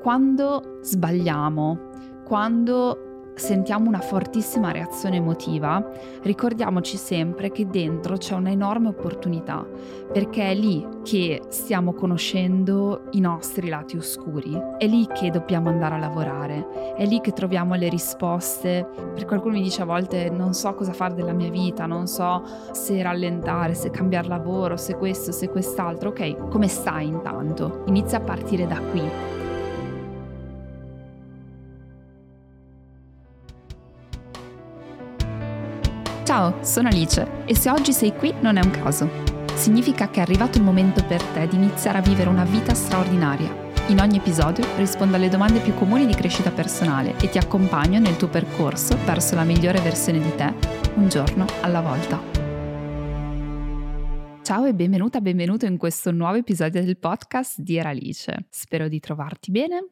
quando sbagliamo, quando sentiamo una fortissima reazione emotiva, ricordiamoci sempre che dentro c'è un'enorme opportunità, perché è lì che stiamo conoscendo i nostri lati oscuri, è lì che dobbiamo andare a lavorare, è lì che troviamo le risposte. Per qualcuno mi dice a volte non so cosa fare della mia vita, non so se rallentare, se cambiare lavoro, se questo, se quest'altro. Ok, come stai intanto? Inizia a partire da qui Ciao, sono Alice e se oggi sei qui non è un caso. Significa che è arrivato il momento per te di iniziare a vivere una vita straordinaria. In ogni episodio rispondo alle domande più comuni di crescita personale e ti accompagno nel tuo percorso verso la migliore versione di te, un giorno alla volta. Ciao e benvenuta, benvenuto in questo nuovo episodio del podcast di Alice. Spero di trovarti bene.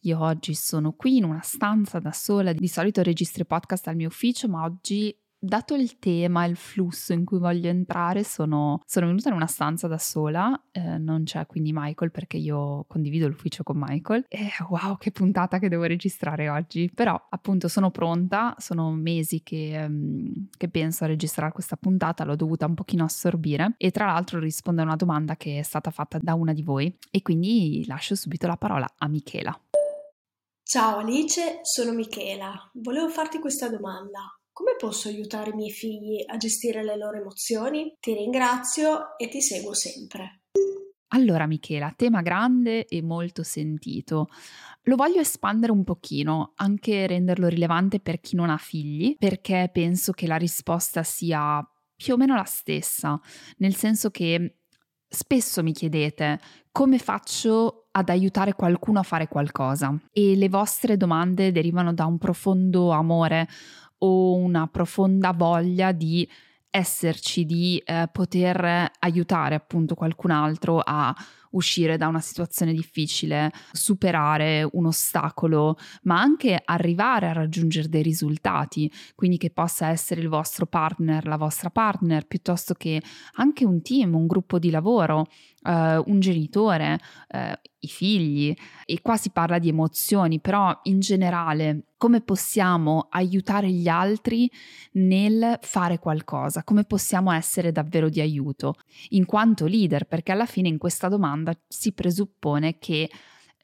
Io oggi sono qui in una stanza da sola, di solito registro podcast al mio ufficio, ma oggi dato il tema, il flusso in cui voglio entrare, sono, sono venuta in una stanza da sola, eh, non c'è quindi Michael perché io condivido l'ufficio con Michael e wow che puntata che devo registrare oggi, però appunto sono pronta, sono mesi che, um, che penso a registrare questa puntata, l'ho dovuta un pochino assorbire e tra l'altro rispondo a una domanda che è stata fatta da una di voi e quindi lascio subito la parola a Michela. Ciao Alice, sono Michela. Volevo farti questa domanda. Come posso aiutare i miei figli a gestire le loro emozioni? Ti ringrazio e ti seguo sempre. Allora Michela, tema grande e molto sentito. Lo voglio espandere un pochino, anche renderlo rilevante per chi non ha figli, perché penso che la risposta sia più o meno la stessa, nel senso che spesso mi chiedete come faccio ad aiutare qualcuno a fare qualcosa e le vostre domande derivano da un profondo amore o una profonda voglia di esserci, di eh, poter aiutare appunto qualcun altro a uscire da una situazione difficile, superare un ostacolo, ma anche arrivare a raggiungere dei risultati, quindi che possa essere il vostro partner, la vostra partner, piuttosto che anche un team, un gruppo di lavoro, uh, un genitore, uh, i figli. E qua si parla di emozioni, però in generale come possiamo aiutare gli altri nel fare qualcosa, come possiamo essere davvero di aiuto, in quanto leader, perché alla fine in questa domanda si presuppone che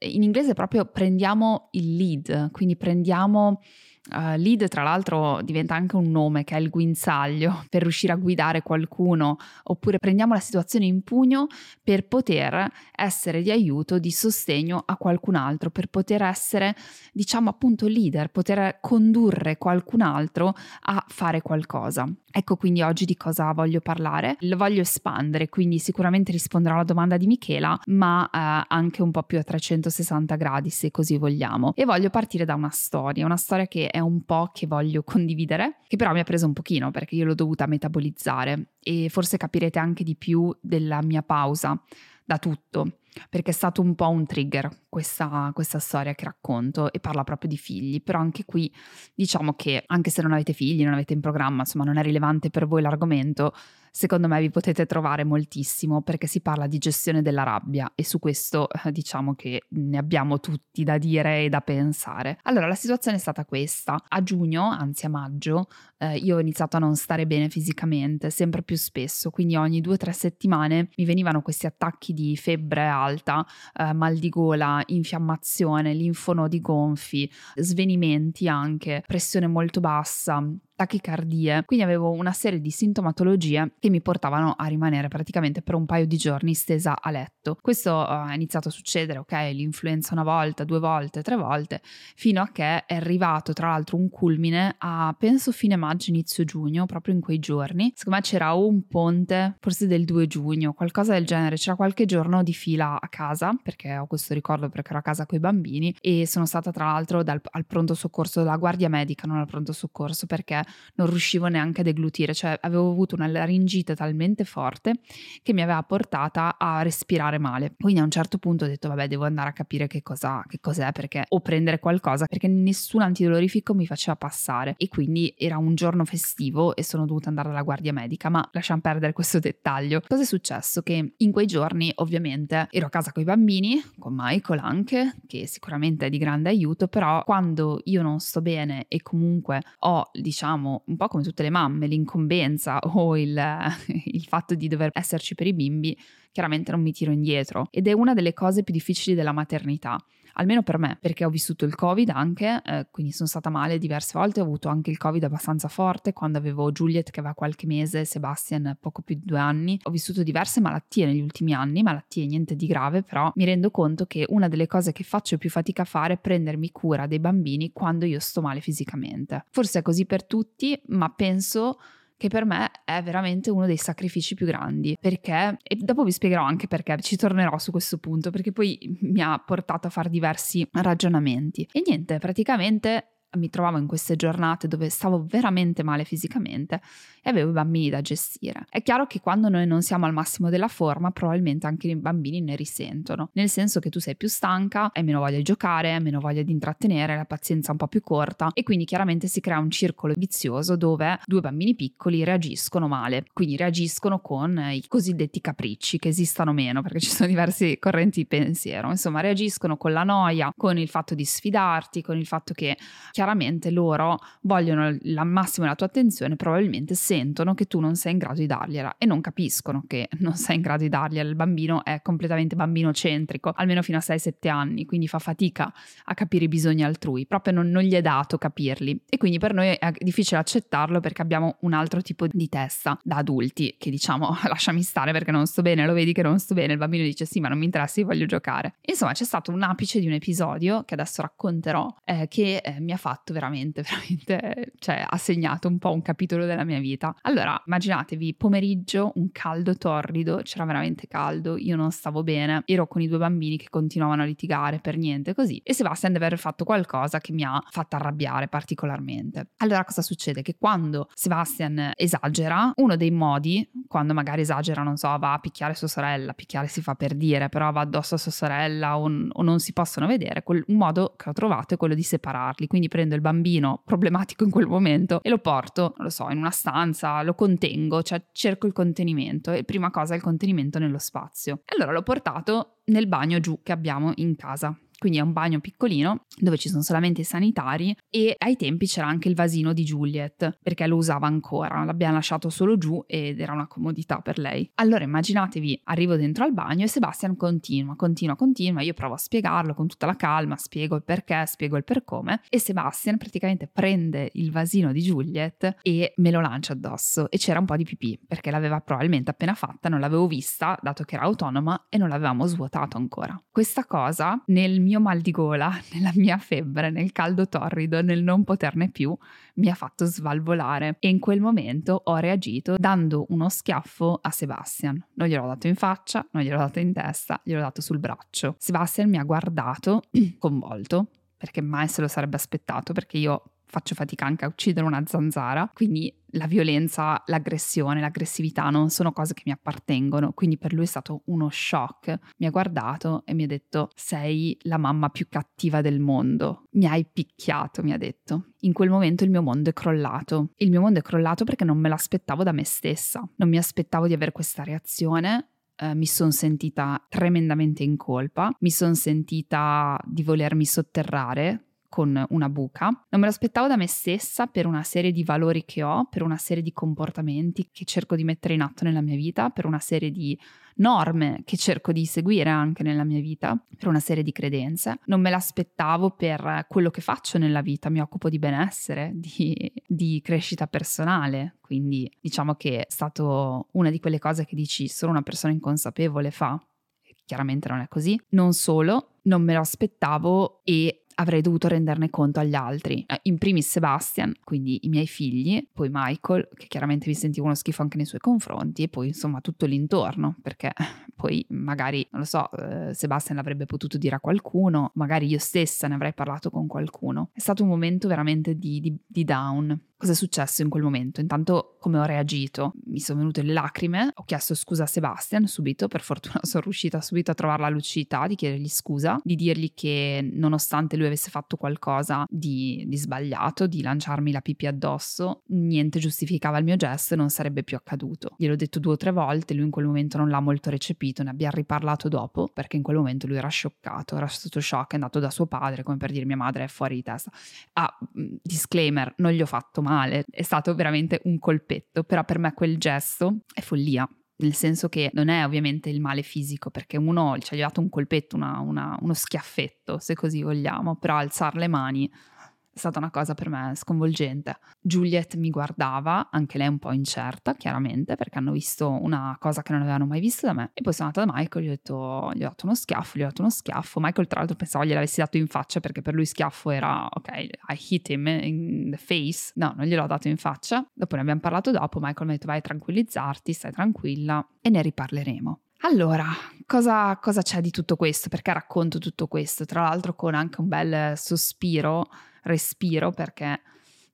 in inglese proprio prendiamo il lead, quindi prendiamo Uh, lead, tra l'altro, diventa anche un nome che è il guinzaglio per riuscire a guidare qualcuno, oppure prendiamo la situazione in pugno per poter essere di aiuto, di sostegno a qualcun altro, per poter essere, diciamo appunto, leader, poter condurre qualcun altro a fare qualcosa. Ecco quindi oggi di cosa voglio parlare. Lo voglio espandere, quindi sicuramente risponderò alla domanda di Michela, ma eh, anche un po' più a 360 gradi se così vogliamo. E voglio partire da una storia, una storia che è un po' che voglio condividere, che però mi ha preso un pochino perché io l'ho dovuta metabolizzare e forse capirete anche di più della mia pausa da tutto perché è stato un po' un trigger questa, questa, storia che racconto e parla proprio di figli, però anche qui diciamo che anche se non avete figli, non avete in programma, insomma non è rilevante per voi l'argomento, secondo me vi potete trovare moltissimo perché si parla di gestione della rabbia e su questo eh, diciamo che ne abbiamo tutti da dire e da pensare. Allora la situazione è stata questa, a giugno, anzi a maggio, eh, io ho iniziato a non stare bene fisicamente, sempre più spesso, quindi ogni due o tre settimane mi venivano questi attacchi di febbre alta, eh, mal di gola, infiammazione, linfonodi gonfi, svenimenti anche, pressione molto bassa, tachicardie, quindi avevo una serie di sintomatologie che mi portavano a rimanere praticamente per un paio di giorni stesa a letto. Questo uh, è iniziato a succedere, ok, l'influenza una volta, due volte, tre volte, fino a che è arrivato tra l'altro un culmine a penso fine maggio, inizio giugno, proprio in quei giorni. Secondo me c'era un ponte, forse del 2 giugno, qualcosa del genere, c'era qualche giorno di fila a casa, perché ho questo ricordo perché ero a casa con i bambini e sono stata tra l'altro dal, al pronto soccorso della guardia medica, non al pronto soccorso, perché non riuscivo neanche a deglutire, cioè avevo avuto una laringite talmente forte che mi aveva portata a respirare male. Quindi a un certo punto ho detto vabbè devo andare a capire che, cosa, che cos'è perché o prendere qualcosa perché nessun antidolorifico mi faceva passare e quindi era un giorno festivo e sono dovuta andare alla guardia medica, ma lasciamo perdere questo dettaglio. Cosa è successo? Che in quei giorni ovviamente ero a casa con i bambini, con Michael anche, che sicuramente è di grande aiuto, però quando io non sto bene e comunque ho, diciamo, un po' come tutte le mamme, l'incombenza o il, il fatto di dover esserci per i bimbi, chiaramente non mi tiro indietro. Ed è una delle cose più difficili della maternità almeno per me, perché ho vissuto il Covid anche, eh, quindi sono stata male diverse volte, ho avuto anche il Covid abbastanza forte quando avevo Juliet che aveva qualche mese, Sebastian poco più di due anni. Ho vissuto diverse malattie negli ultimi anni, malattie niente di grave, però mi rendo conto che una delle cose che faccio più fatica a fare è prendermi cura dei bambini quando io sto male fisicamente. Forse è così per tutti, ma penso che per me è veramente uno dei sacrifici più grandi, perché, e dopo vi spiegherò anche perché, ci tornerò su questo punto, perché poi mi ha portato a fare diversi ragionamenti. E niente, praticamente mi trovavo in queste giornate dove stavo veramente male fisicamente e avevo i bambini da gestire. È chiaro che quando noi non siamo al massimo della forma, probabilmente anche i bambini ne risentono, nel senso che tu sei più stanca, hai meno voglia di giocare, hai meno voglia di intrattenere, la pazienza un po' più corta e quindi chiaramente si crea un circolo vizioso dove due bambini piccoli reagiscono male, quindi reagiscono con i cosiddetti capricci che esistano meno perché ci sono diverse correnti di pensiero, insomma reagiscono con la noia, con il fatto di sfidarti, con il fatto che chiaramente loro vogliono al massimo la tua attenzione, probabilmente sentono che tu non sei in grado di dargliela e non capiscono che non sei in grado di dargliela. Il bambino è completamente bambino centrico, almeno fino a 6-7 anni, quindi fa fatica a capire i bisogni altrui, proprio non, non gli è dato capirli. E quindi per noi è difficile accettarlo perché abbiamo un altro tipo di testa da adulti che diciamo lasciami stare perché non sto bene, lo vedi che non sto bene, il bambino dice sì ma non mi interessa, io voglio giocare. Insomma c'è stato un apice di un episodio che adesso racconterò eh, che eh, mi ha fatto fatto veramente, veramente, cioè ha segnato un po' un capitolo della mia vita. Allora, immaginatevi pomeriggio, un caldo torrido, c'era veramente caldo, io non stavo bene, ero con i due bambini che continuavano a litigare per niente così e Sebastian deve aver fatto qualcosa che mi ha fatto arrabbiare particolarmente. Allora cosa succede? Che quando Sebastian esagera, uno dei modi, quando magari esagera, non so, va a picchiare sua sorella, picchiare si fa per dire, però va addosso a sua sorella o, o non si possono vedere, quel, un modo che ho trovato è quello di separarli, quindi prendo prendo il bambino problematico in quel momento e lo porto, non lo so, in una stanza, lo contengo, cioè cerco il contenimento e prima cosa il contenimento nello spazio. E allora l'ho portato nel bagno giù che abbiamo in casa quindi è un bagno piccolino dove ci sono solamente i sanitari e ai tempi c'era anche il vasino di Juliet perché lo usava ancora, l'abbiamo lasciato solo giù ed era una comodità per lei. Allora immaginatevi, arrivo dentro al bagno e Sebastian continua, continua, continua, io provo a spiegarlo con tutta la calma, spiego il perché, spiego il per come e Sebastian praticamente prende il vasino di Juliet e me lo lancia addosso e c'era un po' di pipì perché l'aveva probabilmente appena fatta, non l'avevo vista dato che era autonoma e non l'avevamo svuotato ancora. Questa cosa nel mio mal di gola, nella mia febbre, nel caldo torrido, nel non poterne più, mi ha fatto svalvolare e in quel momento ho reagito dando uno schiaffo a Sebastian. Non gliel'ho dato in faccia, non gliel'ho dato in testa, gliel'ho dato sul braccio. Sebastian mi ha guardato convolto perché mai se lo sarebbe aspettato perché io faccio fatica anche a uccidere una zanzara, quindi la violenza, l'aggressione, l'aggressività non sono cose che mi appartengono, quindi per lui è stato uno shock. Mi ha guardato e mi ha detto sei la mamma più cattiva del mondo, mi hai picchiato, mi ha detto. In quel momento il mio mondo è crollato. Il mio mondo è crollato perché non me l'aspettavo da me stessa, non mi aspettavo di avere questa reazione. Uh, mi sono sentita tremendamente in colpa, mi sono sentita di volermi sotterrare con una buca. Non me l'aspettavo da me stessa per una serie di valori che ho, per una serie di comportamenti che cerco di mettere in atto nella mia vita, per una serie di norme che cerco di seguire anche nella mia vita, per una serie di credenze. Non me l'aspettavo per quello che faccio nella vita, mi occupo di benessere, di, di crescita personale, quindi diciamo che è stato una di quelle cose che dici solo una persona inconsapevole fa. Chiaramente non è così. Non solo, non me lo aspettavo e avrei dovuto renderne conto agli altri. Eh, in primis Sebastian, quindi i miei figli, poi Michael, che chiaramente mi sentivo uno schifo anche nei suoi confronti, e poi insomma tutto l'intorno, perché poi magari, non lo so, eh, Sebastian l'avrebbe potuto dire a qualcuno, magari io stessa ne avrei parlato con qualcuno. È stato un momento veramente di, di, di down. Cosa è successo in quel momento? Intanto come ho reagito? Mi sono venute le lacrime, ho chiesto scusa a Sebastian subito, per fortuna sono riuscita subito a trovare la lucidità di chiedergli scusa, di dirgli che nonostante lui avesse fatto qualcosa di, di sbagliato, di lanciarmi la pipì addosso, niente giustificava il mio gesto e non sarebbe più accaduto. Gliel'ho detto due o tre volte, lui in quel momento non l'ha molto recepito, ne abbiamo riparlato dopo, perché in quel momento lui era scioccato, era stato shock, è andato da suo padre come per dire mia madre è fuori di testa. Ah, mm, disclaimer, non gli ho fatto male, è stato veramente un colpetto, però per me quel gesto è follia, nel senso che non è ovviamente il male fisico, perché uno ci ha dato un colpetto, una, una, uno schiaffetto, se così vogliamo, però alzare le mani è stata una cosa per me sconvolgente. Juliet mi guardava, anche lei un po' incerta, chiaramente, perché hanno visto una cosa che non avevano mai visto da me. E poi sono andata da Michael, gli ho, detto, gli ho dato uno schiaffo, gli ho dato uno schiaffo. Michael, tra l'altro, pensavo gliel'avessi dato in faccia perché per lui schiaffo era ok, I hit him in the face. No, non gliel'ho dato in faccia. Dopo ne abbiamo parlato dopo. Michael mi ha detto vai a tranquillizzarti, stai tranquilla e ne riparleremo. Allora, cosa, cosa c'è di tutto questo? Perché racconto tutto questo? Tra l'altro con anche un bel sospiro respiro perché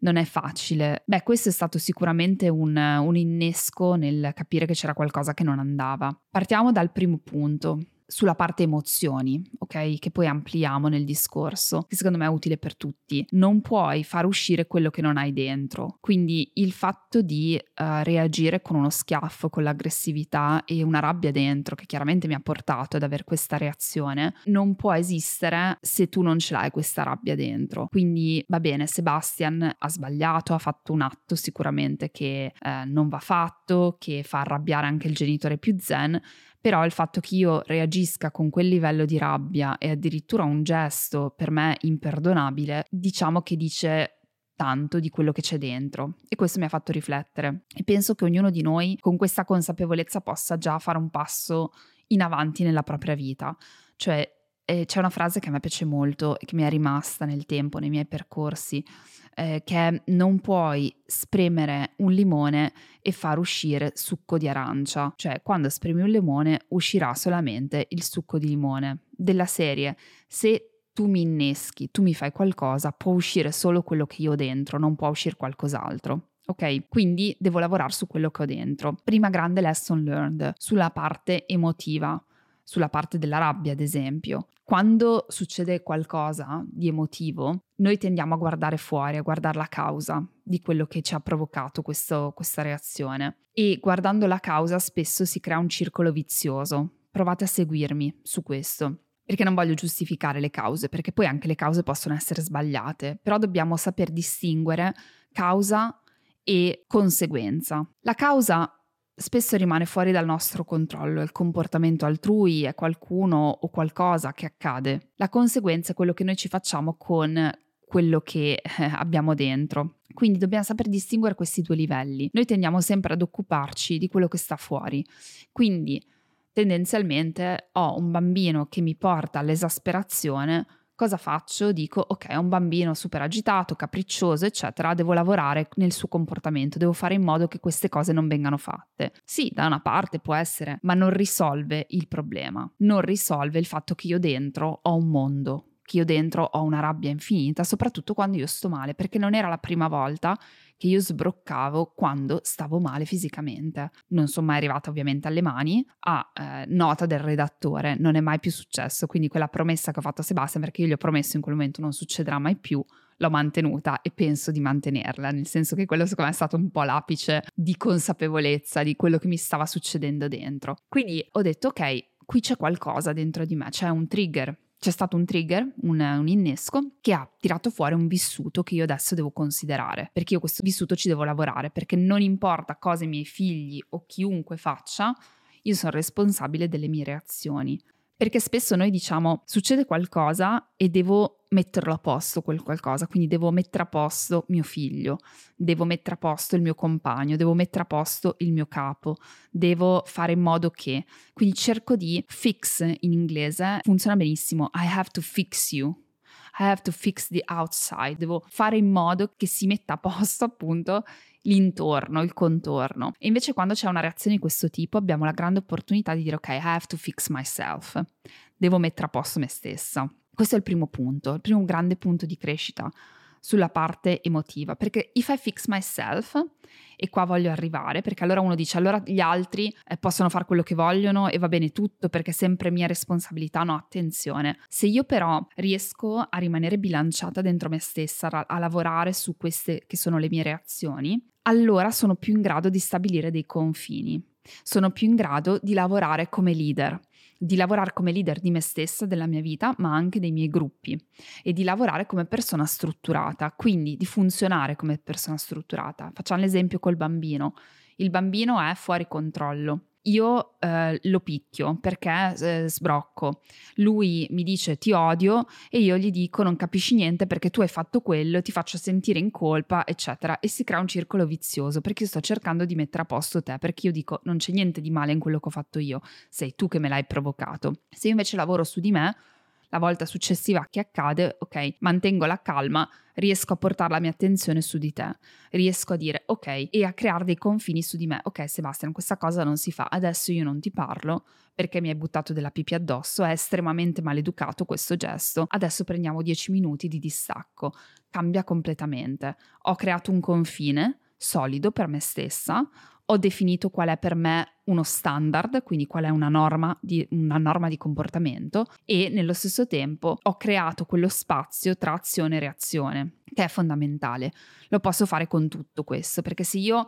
non è facile. Beh, questo è stato sicuramente un, un innesco nel capire che c'era qualcosa che non andava. Partiamo dal primo punto sulla parte emozioni, ok? Che poi ampliamo nel discorso, che secondo me è utile per tutti. Non puoi far uscire quello che non hai dentro. Quindi il fatto di uh, reagire con uno schiaffo, con l'aggressività e una rabbia dentro, che chiaramente mi ha portato ad avere questa reazione, non può esistere se tu non ce l'hai questa rabbia dentro. Quindi va bene, Sebastian ha sbagliato, ha fatto un atto sicuramente che eh, non va fatto, che fa arrabbiare anche il genitore più zen, però il fatto che io reagisca con quel livello di rabbia e addirittura un gesto per me imperdonabile, diciamo che dice tanto di quello che c'è dentro. E questo mi ha fatto riflettere. E penso che ognuno di noi con questa consapevolezza possa già fare un passo in avanti nella propria vita, cioè eh, c'è una frase che a me piace molto e che mi è rimasta nel tempo, nei miei percorsi, eh, che è non puoi spremere un limone e far uscire succo di arancia, cioè quando spremi un limone uscirà solamente il succo di limone. Della serie, se tu mi inneschi, tu mi fai qualcosa, può uscire solo quello che io ho dentro, non può uscire qualcos'altro. Ok, quindi devo lavorare su quello che ho dentro. Prima grande lesson learned sulla parte emotiva sulla parte della rabbia, ad esempio. Quando succede qualcosa di emotivo, noi tendiamo a guardare fuori, a guardare la causa di quello che ci ha provocato questo, questa reazione. E guardando la causa spesso si crea un circolo vizioso. Provate a seguirmi su questo perché non voglio giustificare le cause, perché poi anche le cause possono essere sbagliate, però dobbiamo saper distinguere causa e conseguenza. La causa spesso rimane fuori dal nostro controllo, il comportamento altrui, è qualcuno o qualcosa che accade. La conseguenza è quello che noi ci facciamo con quello che eh, abbiamo dentro. Quindi dobbiamo saper distinguere questi due livelli. Noi tendiamo sempre ad occuparci di quello che sta fuori. Quindi tendenzialmente ho un bambino che mi porta all'esasperazione Cosa faccio? Dico, ok, è un bambino super agitato, capriccioso, eccetera, devo lavorare nel suo comportamento, devo fare in modo che queste cose non vengano fatte. Sì, da una parte può essere, ma non risolve il problema, non risolve il fatto che io dentro ho un mondo, che io dentro ho una rabbia infinita, soprattutto quando io sto male, perché non era la prima volta che io sbroccavo quando stavo male fisicamente. Non sono mai arrivata ovviamente alle mani a eh, nota del redattore, non è mai più successo, quindi quella promessa che ho fatto a Sebastian, perché io gli ho promesso in quel momento non succederà mai più, l'ho mantenuta e penso di mantenerla, nel senso che quello secondo me è stato un po' l'apice di consapevolezza di quello che mi stava succedendo dentro. Quindi ho detto ok, qui c'è qualcosa dentro di me, c'è un trigger c'è stato un trigger, un, un, innesco, che ha tirato fuori un vissuto che io adesso devo considerare, perché io questo vissuto ci devo lavorare, perché non importa cosa i miei figli o chiunque faccia, io sono responsabile delle mie reazioni. Perché spesso noi diciamo succede qualcosa e devo metterlo a posto quel qualcosa, quindi devo mettere a posto mio figlio, devo mettere a posto il mio compagno, devo mettere a posto il mio capo, devo fare in modo che. Quindi cerco di fix in inglese, funziona benissimo, I have to fix you. I have to fix the outside, devo fare in modo che si metta a posto appunto l'intorno, il contorno. E invece quando c'è una reazione di questo tipo abbiamo la grande opportunità di dire ok, I have to fix myself, devo mettere a posto me stessa. Questo è il primo punto, il primo grande punto di crescita sulla parte emotiva, perché if I fix myself, e qua voglio arrivare, perché allora uno dice allora gli altri eh, possono fare quello che vogliono e va bene tutto perché è sempre mia responsabilità, no, attenzione. Se io però riesco a rimanere bilanciata dentro me stessa, a, a lavorare su queste che sono le mie reazioni, allora sono più in grado di stabilire dei confini, sono più in grado di lavorare come leader di lavorare come leader di me stessa, della mia vita, ma anche dei miei gruppi e di lavorare come persona strutturata, quindi di funzionare come persona strutturata. Facciamo l'esempio col bambino. Il bambino è fuori controllo, io eh, lo picchio perché eh, sbrocco. Lui mi dice ti odio e io gli dico non capisci niente perché tu hai fatto quello, ti faccio sentire in colpa, eccetera. E si crea un circolo vizioso perché io sto cercando di mettere a posto te, perché io dico non c'è niente di male in quello che ho fatto io, sei tu che me l'hai provocato. Se io invece lavoro su di me, la volta successiva che accade, ok, mantengo la calma, riesco a portare la mia attenzione su di te, riesco a dire ok e a creare dei confini su di me, ok Sebastian, questa cosa non si fa, adesso io non ti parlo perché mi hai buttato della pipì addosso, è estremamente maleducato questo gesto, adesso prendiamo 10 minuti di distacco, cambia completamente, ho creato un confine solido per me stessa, ho definito qual è per me uno standard, quindi qual è una norma, di, una norma di comportamento e nello stesso tempo ho creato quello spazio tra azione e reazione, che è fondamentale. Lo posso fare con tutto questo, perché se io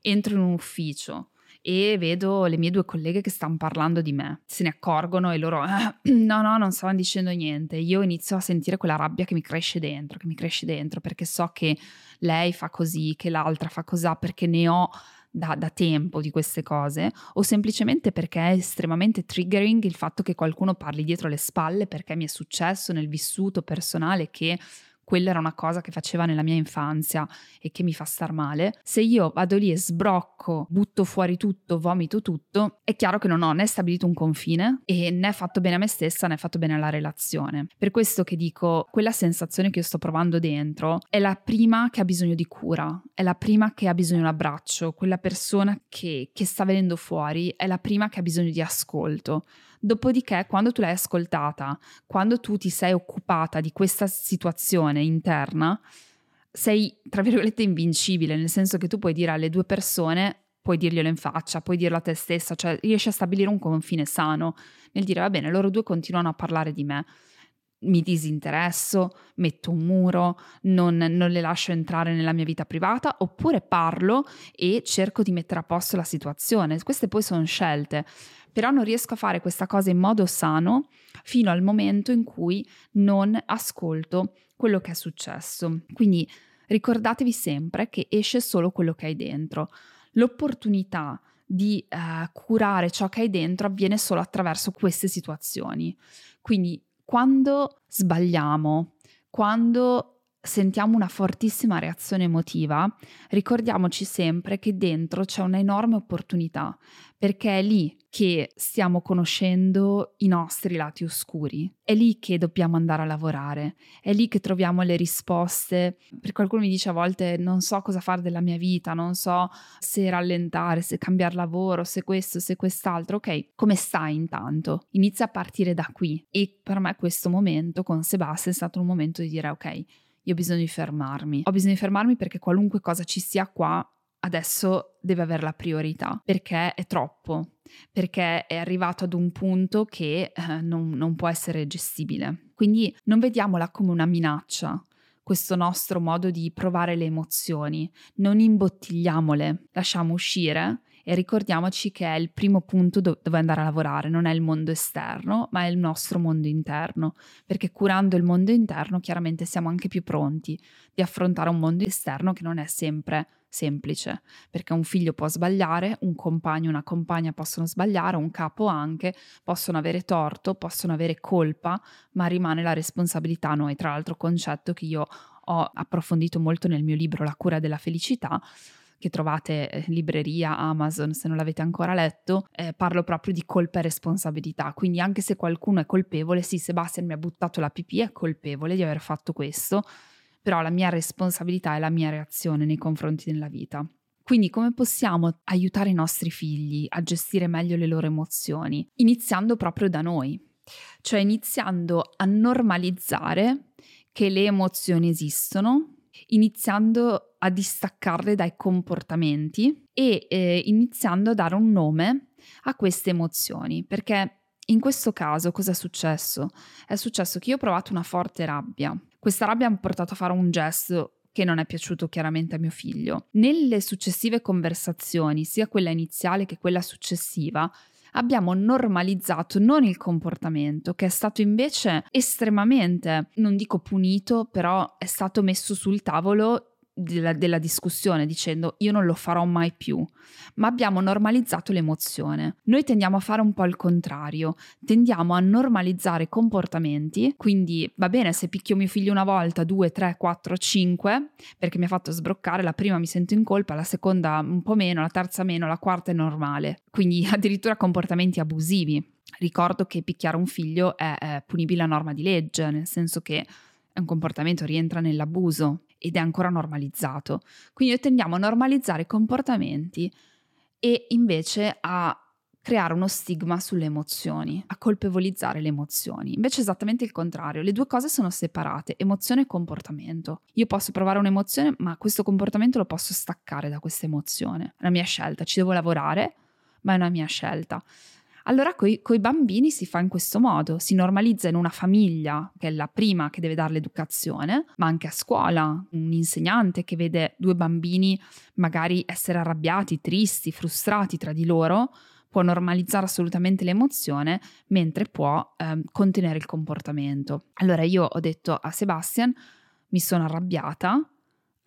entro in un ufficio e vedo le mie due colleghe che stanno parlando di me, se ne accorgono e loro ah, no no non stavano dicendo niente, io inizio a sentire quella rabbia che mi cresce dentro, che mi cresce dentro perché so che lei fa così, che l'altra fa così, perché ne ho da, da, tempo di queste cose o semplicemente perché è estremamente triggering il fatto che qualcuno parli dietro le spalle perché mi è successo nel vissuto personale che quella era una cosa che faceva nella mia infanzia e che mi fa star male, se io vado lì e sbrocco, butto fuori tutto, vomito tutto, è chiaro che non ho né stabilito un confine e né fatto bene a me stessa né fatto bene alla relazione. Per questo che dico, quella sensazione che io sto provando dentro è la prima che ha bisogno di cura, è la prima che ha bisogno di un abbraccio, quella persona che, che sta venendo fuori è la prima che ha bisogno di ascolto. Dopodiché, quando tu l'hai ascoltata, quando tu ti sei occupata di questa situazione interna, sei, tra virgolette, invincibile, nel senso che tu puoi dire alle due persone, puoi dirglielo in faccia, puoi dirlo a te stessa, cioè riesci a stabilire un confine sano nel dire, va bene, loro due continuano a parlare di me mi disinteresso, metto un muro, non, non, le lascio entrare nella mia vita privata, oppure parlo e cerco di mettere a posto la situazione. Queste poi sono scelte però non riesco a fare questa cosa in modo sano fino al momento in cui non ascolto quello che è successo. Quindi ricordatevi sempre che esce solo quello che hai dentro. L'opportunità di eh, curare ciò che hai dentro avviene solo attraverso queste situazioni. Quindi quando sbagliamo, quando sentiamo una fortissima reazione emotiva, ricordiamoci sempre che dentro c'è un'enorme opportunità, perché è lì che stiamo conoscendo i nostri lati oscuri, è lì che dobbiamo andare a lavorare, è lì che troviamo le risposte. Per qualcuno mi dice a volte non so cosa fare della mia vita, non so se rallentare, se cambiare lavoro, se questo, se quest'altro. Ok, come stai intanto? Inizia a partire da qui e per me questo momento con Sebastian è stato un momento di dire ok, io ho bisogno di fermarmi. Ho bisogno di fermarmi perché qualunque cosa ci sia qua adesso deve avere la priorità perché è troppo, perché è arrivato ad un punto che eh, non, non può essere gestibile. Quindi non vediamola come una minaccia, questo nostro modo di provare le emozioni, non imbottigliamole, lasciamo uscire e ricordiamoci che è il primo punto do- dove andare a lavorare, non è il mondo esterno, ma è il nostro mondo interno, perché curando il mondo interno chiaramente siamo anche più pronti di affrontare un mondo esterno che non è sempre semplice, perché un figlio può sbagliare, un compagno una compagna possono sbagliare, un capo anche, possono avere torto, possono avere colpa, ma rimane la responsabilità a noi. Tra l'altro concetto che io ho approfondito molto nel mio libro La cura della felicità, che trovate in libreria, Amazon, se non l'avete ancora letto, eh, parlo proprio di colpa e responsabilità. Quindi anche se qualcuno è colpevole, sì, Sebastian mi ha buttato la pipì, è colpevole di aver fatto questo, però la mia responsabilità è la mia reazione nei confronti della vita. Quindi come possiamo aiutare i nostri figli a gestire meglio le loro emozioni? Iniziando proprio da noi, cioè iniziando a normalizzare che le emozioni esistono, iniziando a distaccarle dai comportamenti e eh, iniziando a dare un nome a queste emozioni, perché in questo caso cosa è successo? È successo che io ho provato una forte rabbia. Questa rabbia mi ha portato a fare un gesto che non è piaciuto chiaramente a mio figlio. Nelle successive conversazioni, sia quella iniziale che quella successiva, abbiamo normalizzato non il comportamento, che è stato invece estremamente, non dico punito, però è stato messo sul tavolo della, della, discussione dicendo io non lo farò mai più, ma abbiamo normalizzato l'emozione. Noi tendiamo a fare un po' il contrario, tendiamo a normalizzare comportamenti, quindi va bene se picchio mio figlio una volta, due, tre, quattro, cinque, perché mi ha fatto sbroccare, la prima mi sento in colpa, la seconda un po' meno, la terza meno, la quarta è normale, quindi addirittura comportamenti abusivi. Ricordo che picchiare un figlio è, è punibile a norma di legge, nel senso che è un comportamento, rientra nell'abuso ed è ancora normalizzato. Quindi noi tendiamo a normalizzare comportamenti e invece a creare uno stigma sulle emozioni, a colpevolizzare le emozioni. Invece è esattamente il contrario, le due cose sono separate, emozione e comportamento. Io posso provare un'emozione, ma questo comportamento lo posso staccare da questa emozione. È una mia scelta, ci devo lavorare, ma è una mia scelta. Allora con i bambini si fa in questo modo, si normalizza in una famiglia, che è la prima che deve dare l'educazione, ma anche a scuola, un insegnante che vede due bambini magari essere arrabbiati, tristi, frustrati tra di loro, può normalizzare assolutamente l'emozione, mentre può eh, contenere il comportamento. Allora io ho detto a Sebastian, mi sono arrabbiata,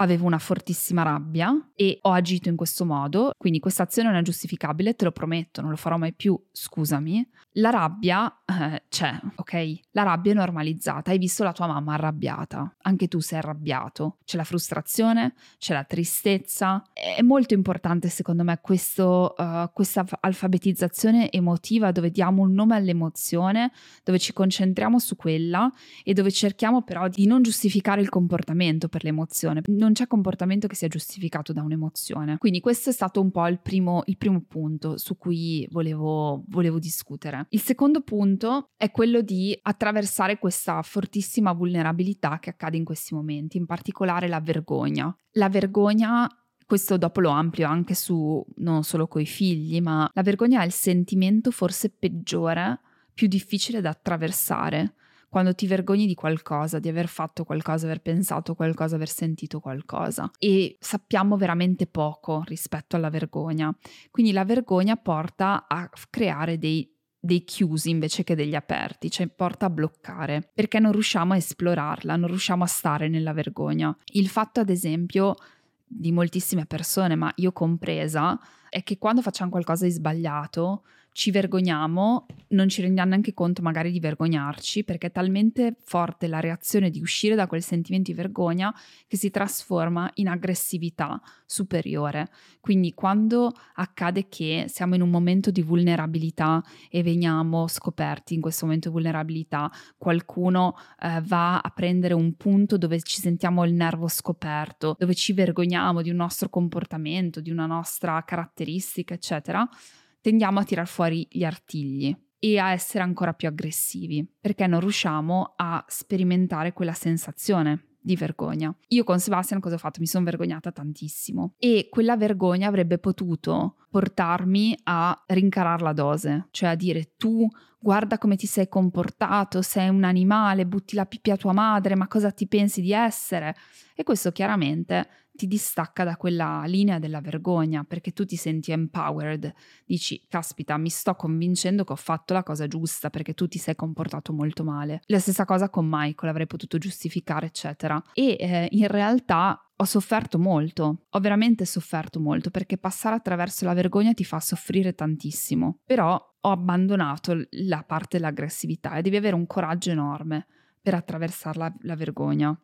avevo una fortissima rabbia e ho agito in questo modo, quindi questa azione non è giustificabile, te lo prometto, non lo farò mai più, scusami. La rabbia eh, c'è, ok? La rabbia è normalizzata, hai visto la tua mamma arrabbiata, anche tu sei arrabbiato, c'è la frustrazione, c'è la tristezza. È molto importante secondo me questo, uh, questa alfabetizzazione emotiva dove diamo un nome all'emozione, dove ci concentriamo su quella e dove cerchiamo però di non giustificare il comportamento per l'emozione. Non non c'è comportamento che sia giustificato da un'emozione. Quindi questo è stato un po' il primo, il primo punto su cui volevo, volevo discutere. Il secondo punto è quello di attraversare questa fortissima vulnerabilità che accade in questi momenti, in particolare la vergogna. La vergogna questo dopo lo amplio anche su non solo coi figli, ma la vergogna è il sentimento forse peggiore, più difficile da attraversare, quando ti vergogni di qualcosa, di aver fatto qualcosa, aver pensato qualcosa, aver sentito qualcosa e sappiamo veramente poco rispetto alla vergogna. Quindi la vergogna porta a creare dei dei chiusi invece che degli aperti, cioè porta a bloccare, perché non riusciamo a esplorarla, non riusciamo a stare nella vergogna. Il fatto, ad esempio, di moltissime persone, ma io compresa, è che quando facciamo qualcosa di sbagliato, ci vergogniamo, non ci rendiamo neanche conto magari di vergognarci, perché è talmente forte la reazione di uscire da quel sentimento di vergogna che si trasforma in aggressività superiore. Quindi quando accade che siamo in un momento di vulnerabilità e veniamo scoperti in questo momento di vulnerabilità, qualcuno eh, va a prendere un punto dove ci sentiamo il nervo scoperto, dove ci vergogniamo di un nostro comportamento, di una nostra caratteristica, eccetera, tendiamo a tirar fuori gli artigli e a essere ancora più aggressivi, perché non riusciamo a sperimentare quella sensazione di vergogna. Io con Sebastian cosa ho fatto? Mi sono vergognata tantissimo e quella vergogna avrebbe potuto portarmi a rincarare la dose, cioè a dire tu guarda come ti sei comportato, sei un animale, butti la pipì a tua madre, ma cosa ti pensi di essere? E questo chiaramente ti distacca da quella linea della vergogna perché tu ti senti empowered, dici caspita mi sto convincendo che ho fatto la cosa giusta perché tu ti sei comportato molto male. La stessa cosa con Michael, avrei potuto giustificare eccetera e eh, in realtà ho sofferto molto, ho veramente sofferto molto perché passare attraverso la vergogna ti fa soffrire tantissimo, però ho abbandonato la parte dell'aggressività e devi avere un coraggio enorme per attraversare la, la vergogna.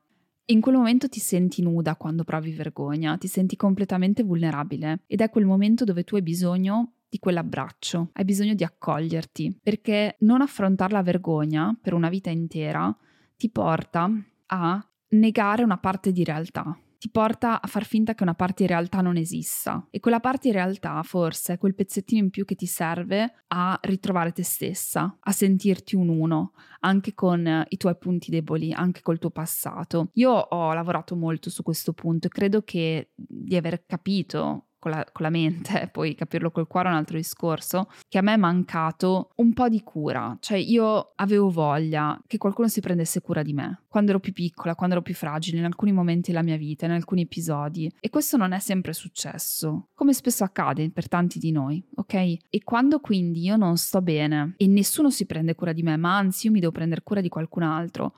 In quel momento ti senti nuda quando provi vergogna, ti senti completamente vulnerabile ed è quel momento dove tu hai bisogno di quell'abbraccio, hai bisogno di accoglierti, perché non affrontare la vergogna per una vita intera ti porta a negare una parte di realtà, ti porta a far finta che una parte in realtà non esista e quella parte in realtà forse è quel pezzettino in più che ti serve a ritrovare te stessa, a sentirti un uno, anche con i tuoi punti deboli, anche col tuo passato. Io ho lavorato molto su questo punto e credo che di aver capito con la, con la mente, poi capirlo col cuore è un altro discorso, che a me è mancato un po' di cura, cioè io avevo voglia che qualcuno si prendesse cura di me, quando ero più piccola, quando ero più fragile, in alcuni momenti della mia vita, in alcuni episodi, e questo non è sempre successo, come spesso accade per tanti di noi, ok? E quando quindi io non sto bene e nessuno si prende cura di me, ma anzi io mi devo prendere cura di qualcun altro,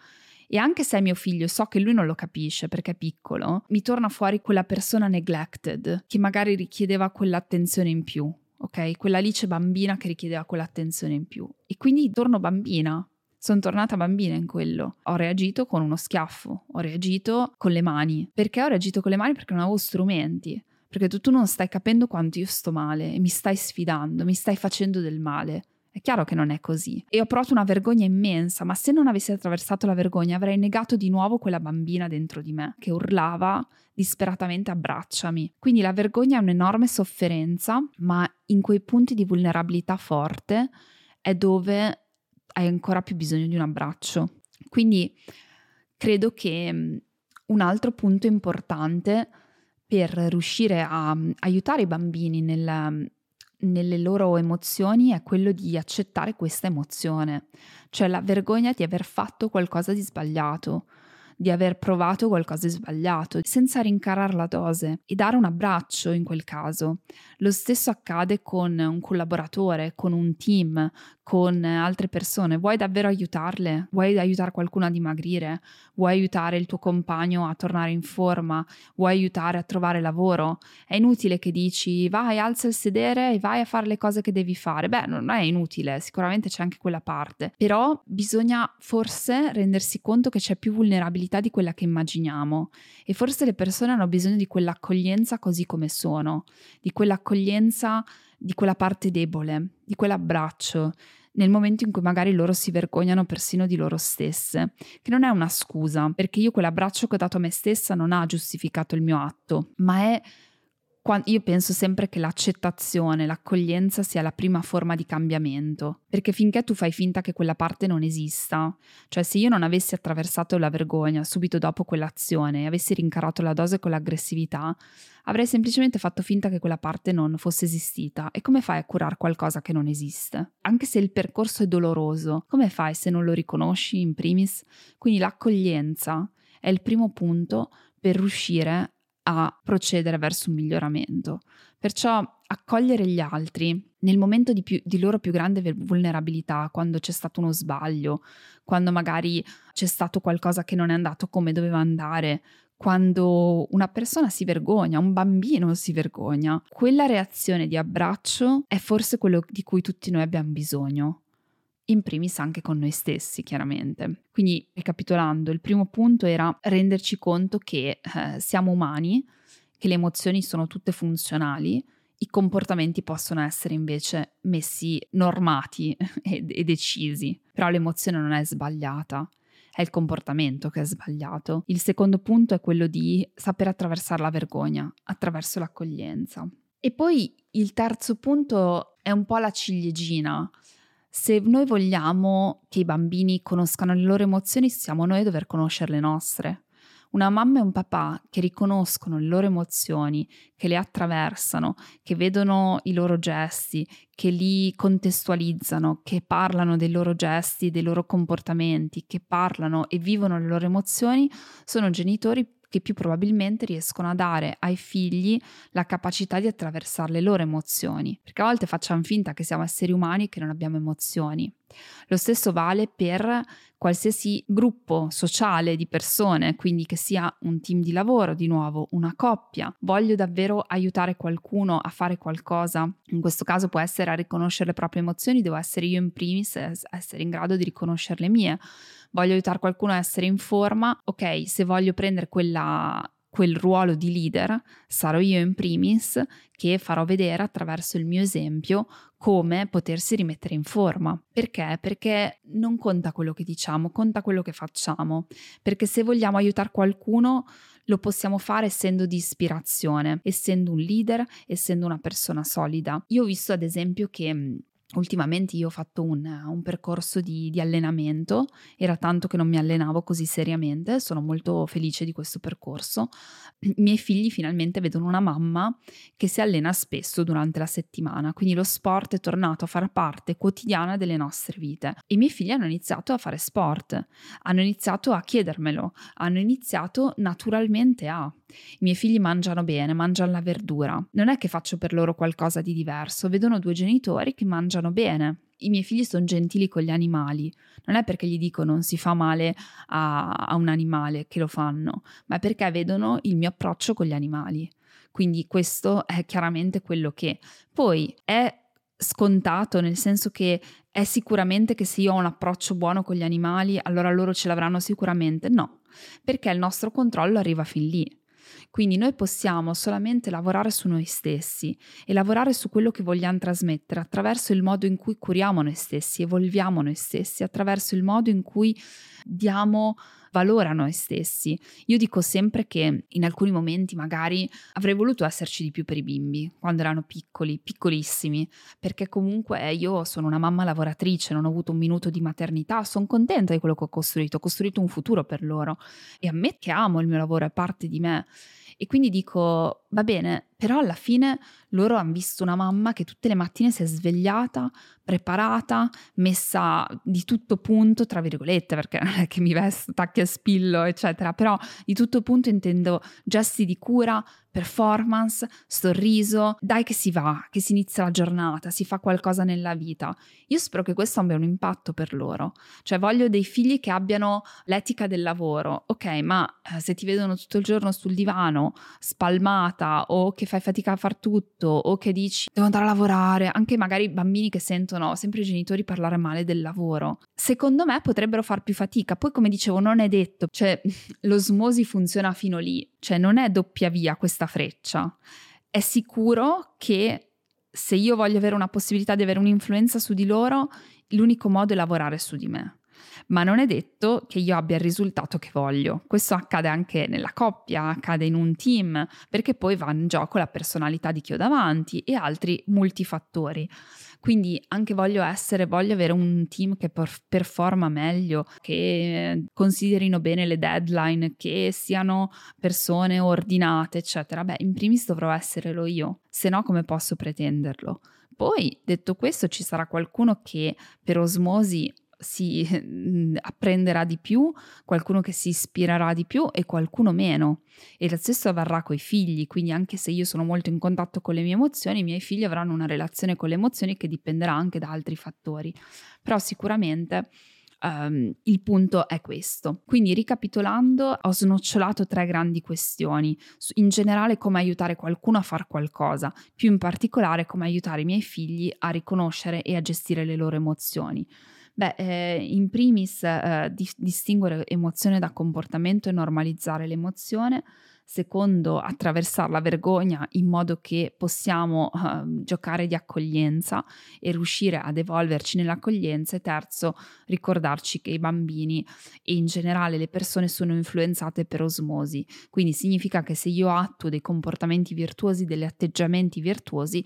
e anche se è mio figlio, so che lui non lo capisce perché è piccolo, mi torna fuori quella persona neglected che magari richiedeva quell'attenzione in più, ok? Quella Alice bambina che richiedeva quell'attenzione in più. E quindi torno bambina. Sono tornata bambina in quello. Ho reagito con uno schiaffo, ho reagito con le mani. Perché ho reagito con le mani? Perché non avevo strumenti. Perché tu, tu non stai capendo quanto io sto male e mi stai sfidando, mi stai facendo del male. È chiaro che non è così. E ho provato una vergogna immensa, ma se non avessi attraversato la vergogna avrei negato di nuovo quella bambina dentro di me che urlava disperatamente abbracciami. Quindi la vergogna è un'enorme sofferenza, ma in quei punti di vulnerabilità forte è dove hai ancora più bisogno di un abbraccio. Quindi credo che mm, un altro punto importante per riuscire a mm, aiutare i bambini nel nelle loro emozioni è quello di accettare questa emozione, cioè la vergogna di aver fatto qualcosa di sbagliato, di aver provato qualcosa di sbagliato, senza rincarare la dose e dare un abbraccio in quel caso. Lo stesso accade con un collaboratore, con un team, con altre persone, vuoi davvero aiutarle? Vuoi aiutare qualcuno a dimagrire? Vuoi aiutare il tuo compagno a tornare in forma? Vuoi aiutare a trovare lavoro? È inutile che dici vai, alza il sedere e vai a fare le cose che devi fare. Beh, non è inutile, sicuramente c'è anche quella parte, però bisogna forse rendersi conto che c'è più vulnerabilità di quella che immaginiamo e forse le persone hanno bisogno di quell'accoglienza così come sono, di quell'accoglienza di quella parte debole, di quell'abbraccio, nel momento in cui magari loro si vergognano persino di loro stesse, che non è una scusa, perché io quell'abbraccio che ho dato a me stessa non ha giustificato il mio atto, ma è io penso sempre che l'accettazione, l'accoglienza sia la prima forma di cambiamento, perché finché tu fai finta che quella parte non esista, cioè se io non avessi attraversato la vergogna subito dopo quell'azione e avessi rincarato la dose con l'aggressività, avrei semplicemente fatto finta che quella parte non fosse esistita. E come fai a curare qualcosa che non esiste? Anche se il percorso è doloroso, come fai se non lo riconosci in primis? Quindi l'accoglienza è il primo punto per riuscire a procedere verso un miglioramento. Perciò accogliere gli altri nel momento di, più, di, loro più grande vulnerabilità, quando c'è stato uno sbaglio, quando magari c'è stato qualcosa che non è andato come doveva andare, quando una persona si vergogna, un bambino si vergogna, quella reazione di abbraccio è forse quello di cui tutti noi abbiamo bisogno in primis anche con noi stessi, chiaramente. Quindi, ricapitolando, il primo punto era renderci conto che eh, siamo umani, che le emozioni sono tutte funzionali, i comportamenti possono essere invece messi normati e, e decisi, però l'emozione non è sbagliata, è il comportamento che è sbagliato. Il secondo punto è quello di saper attraversare la vergogna attraverso l'accoglienza. E poi il terzo punto è un po' la ciliegina, se noi vogliamo che i bambini conoscano le loro emozioni, siamo noi a dover conoscere le nostre. Una mamma e un papà che riconoscono le loro emozioni, che le attraversano, che vedono i loro gesti, che li contestualizzano, che parlano dei loro gesti, dei loro comportamenti, che parlano e vivono le loro emozioni, sono genitori che più probabilmente riescono a dare ai figli la capacità di attraversare le loro emozioni, perché a volte facciamo finta che siamo esseri umani e che non abbiamo emozioni. Lo stesso vale per qualsiasi gruppo sociale di persone, quindi che sia un team di lavoro, di nuovo, una coppia. Voglio davvero aiutare qualcuno a fare qualcosa, in questo caso può essere a riconoscere le proprie emozioni, devo essere io in primis a essere in grado di riconoscere le mie voglio aiutare qualcuno a essere in forma, ok, se voglio prendere quella, quel ruolo di leader, sarò io in primis che farò vedere attraverso il mio esempio come potersi rimettere in forma. Perché? Perché non conta quello che diciamo, conta quello che facciamo. Perché se vogliamo aiutare qualcuno, lo possiamo fare essendo di ispirazione, essendo un leader, essendo una persona solida. Io ho visto ad esempio che Ultimamente io ho fatto un, un percorso di, di, allenamento, era tanto che non mi allenavo così seriamente, sono molto felice di questo percorso. I miei figli finalmente vedono una mamma che si allena spesso durante la settimana, quindi lo sport è tornato a far parte quotidiana delle nostre vite. I miei figli hanno iniziato a fare sport, hanno iniziato a chiedermelo, hanno iniziato naturalmente a. I miei figli mangiano bene, mangiano la verdura. Non è che faccio per loro qualcosa di diverso, vedono due genitori che mangiano bene. I miei figli sono gentili con gli animali, non è perché gli dico non si fa male a, a un animale che lo fanno, ma è perché vedono il mio approccio con gli animali. Quindi questo è chiaramente quello che poi è scontato, nel senso che è sicuramente che se io ho un approccio buono con gli animali, allora loro ce l'avranno sicuramente. No, perché il nostro controllo arriva fin lì. Quindi noi possiamo solamente lavorare su noi stessi e lavorare su quello che vogliamo trasmettere attraverso il modo in cui curiamo noi stessi, evolviamo noi stessi, attraverso il modo in cui diamo valore a noi stessi. Io dico sempre che in alcuni momenti magari avrei voluto esserci di più per i bimbi quando erano piccoli, piccolissimi, perché comunque io sono una mamma lavoratrice, non ho avuto un minuto di maternità, sono contenta di quello che ho costruito, ho costruito un futuro per loro e ammetto che amo il mio lavoro, è parte di me. E quindi dico, va bene, però alla fine loro hanno visto una mamma che tutte le mattine si è svegliata, preparata, messa di tutto punto, tra virgolette, perché non è che mi vesto, tacchi e spillo, eccetera, però di tutto punto intendo gesti di cura, performance, sorriso, dai che si va, che si inizia la giornata, si fa qualcosa nella vita. Io spero che questo abbia un impatto per loro, cioè voglio dei figli che abbiano l'etica del lavoro, ok, ma eh, se ti vedono tutto il giorno sul divano, spalmata o che fai fatica a far tutto o che dici devo andare a lavorare, anche magari bambini che sentono sempre i genitori parlare male del lavoro, secondo me potrebbero far più fatica. Poi come dicevo non è detto, cioè l'osmosi funziona fino lì, cioè non è doppia via questa freccia. È sicuro che se io voglio avere una possibilità di avere un'influenza su di loro, l'unico modo è lavorare su di me ma non è detto che io abbia il risultato che voglio. Questo accade anche nella coppia, accade in un team, perché poi va in gioco la personalità di chi ho davanti e altri multifattori. Quindi anche voglio essere, voglio avere un team che performa meglio, che considerino bene le deadline, che siano persone ordinate, eccetera. Beh, in primis dovrò esserlo io, se no come posso pretenderlo? Poi, detto questo, ci sarà qualcuno che per osmosi si mhmm, apprenderà di più, qualcuno che si ispirerà di più e qualcuno meno. E lo stesso avverrà con i figli, quindi anche se io sono molto in contatto con le mie emozioni, i miei figli avranno una relazione con le emozioni che dipenderà anche da altri fattori. Però sicuramente Um, il punto è questo. Quindi ricapitolando, ho snocciolato tre grandi questioni. In generale come aiutare qualcuno a fare qualcosa, più in particolare come aiutare i miei figli a riconoscere e a gestire le loro emozioni. Beh, eh, in primis eh, di- distinguere emozione da comportamento e normalizzare l'emozione. Secondo, attraversare la vergogna in modo che possiamo uh, giocare di accoglienza e riuscire ad evolverci nell'accoglienza. E terzo, ricordarci che i bambini e in generale le persone sono influenzate per osmosi. Quindi significa che se io attuo dei comportamenti virtuosi, degli atteggiamenti virtuosi,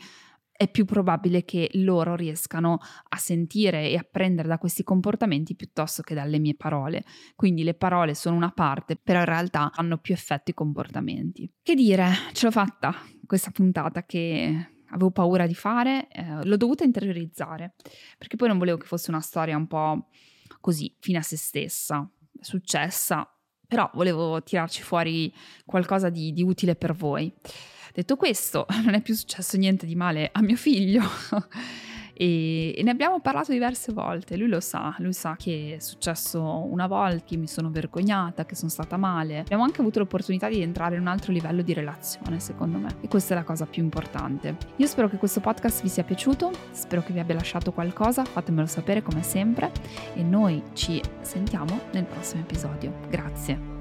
è più probabile che loro riescano a sentire e apprendere da questi comportamenti piuttosto che dalle mie parole. Quindi le parole sono una parte, però in realtà hanno più effetto i comportamenti. Che dire, ce l'ho fatta questa puntata che avevo paura di fare, eh, l'ho dovuta interiorizzare, perché poi non volevo che fosse una storia un po' così, fine a se stessa, successa, però volevo tirarci fuori qualcosa di, di utile per voi. Detto questo, non è più successo niente di male a mio figlio e, ne abbiamo parlato diverse volte, lui lo sa, lui sa che è successo una volta, che mi sono vergognata, che sono stata male. Abbiamo anche avuto l'opportunità di entrare in un altro livello di relazione, secondo me, e questa è la cosa più importante. Io spero che questo podcast vi sia piaciuto, spero che vi abbia lasciato qualcosa, fatemelo sapere come sempre e noi ci sentiamo nel prossimo episodio. Grazie.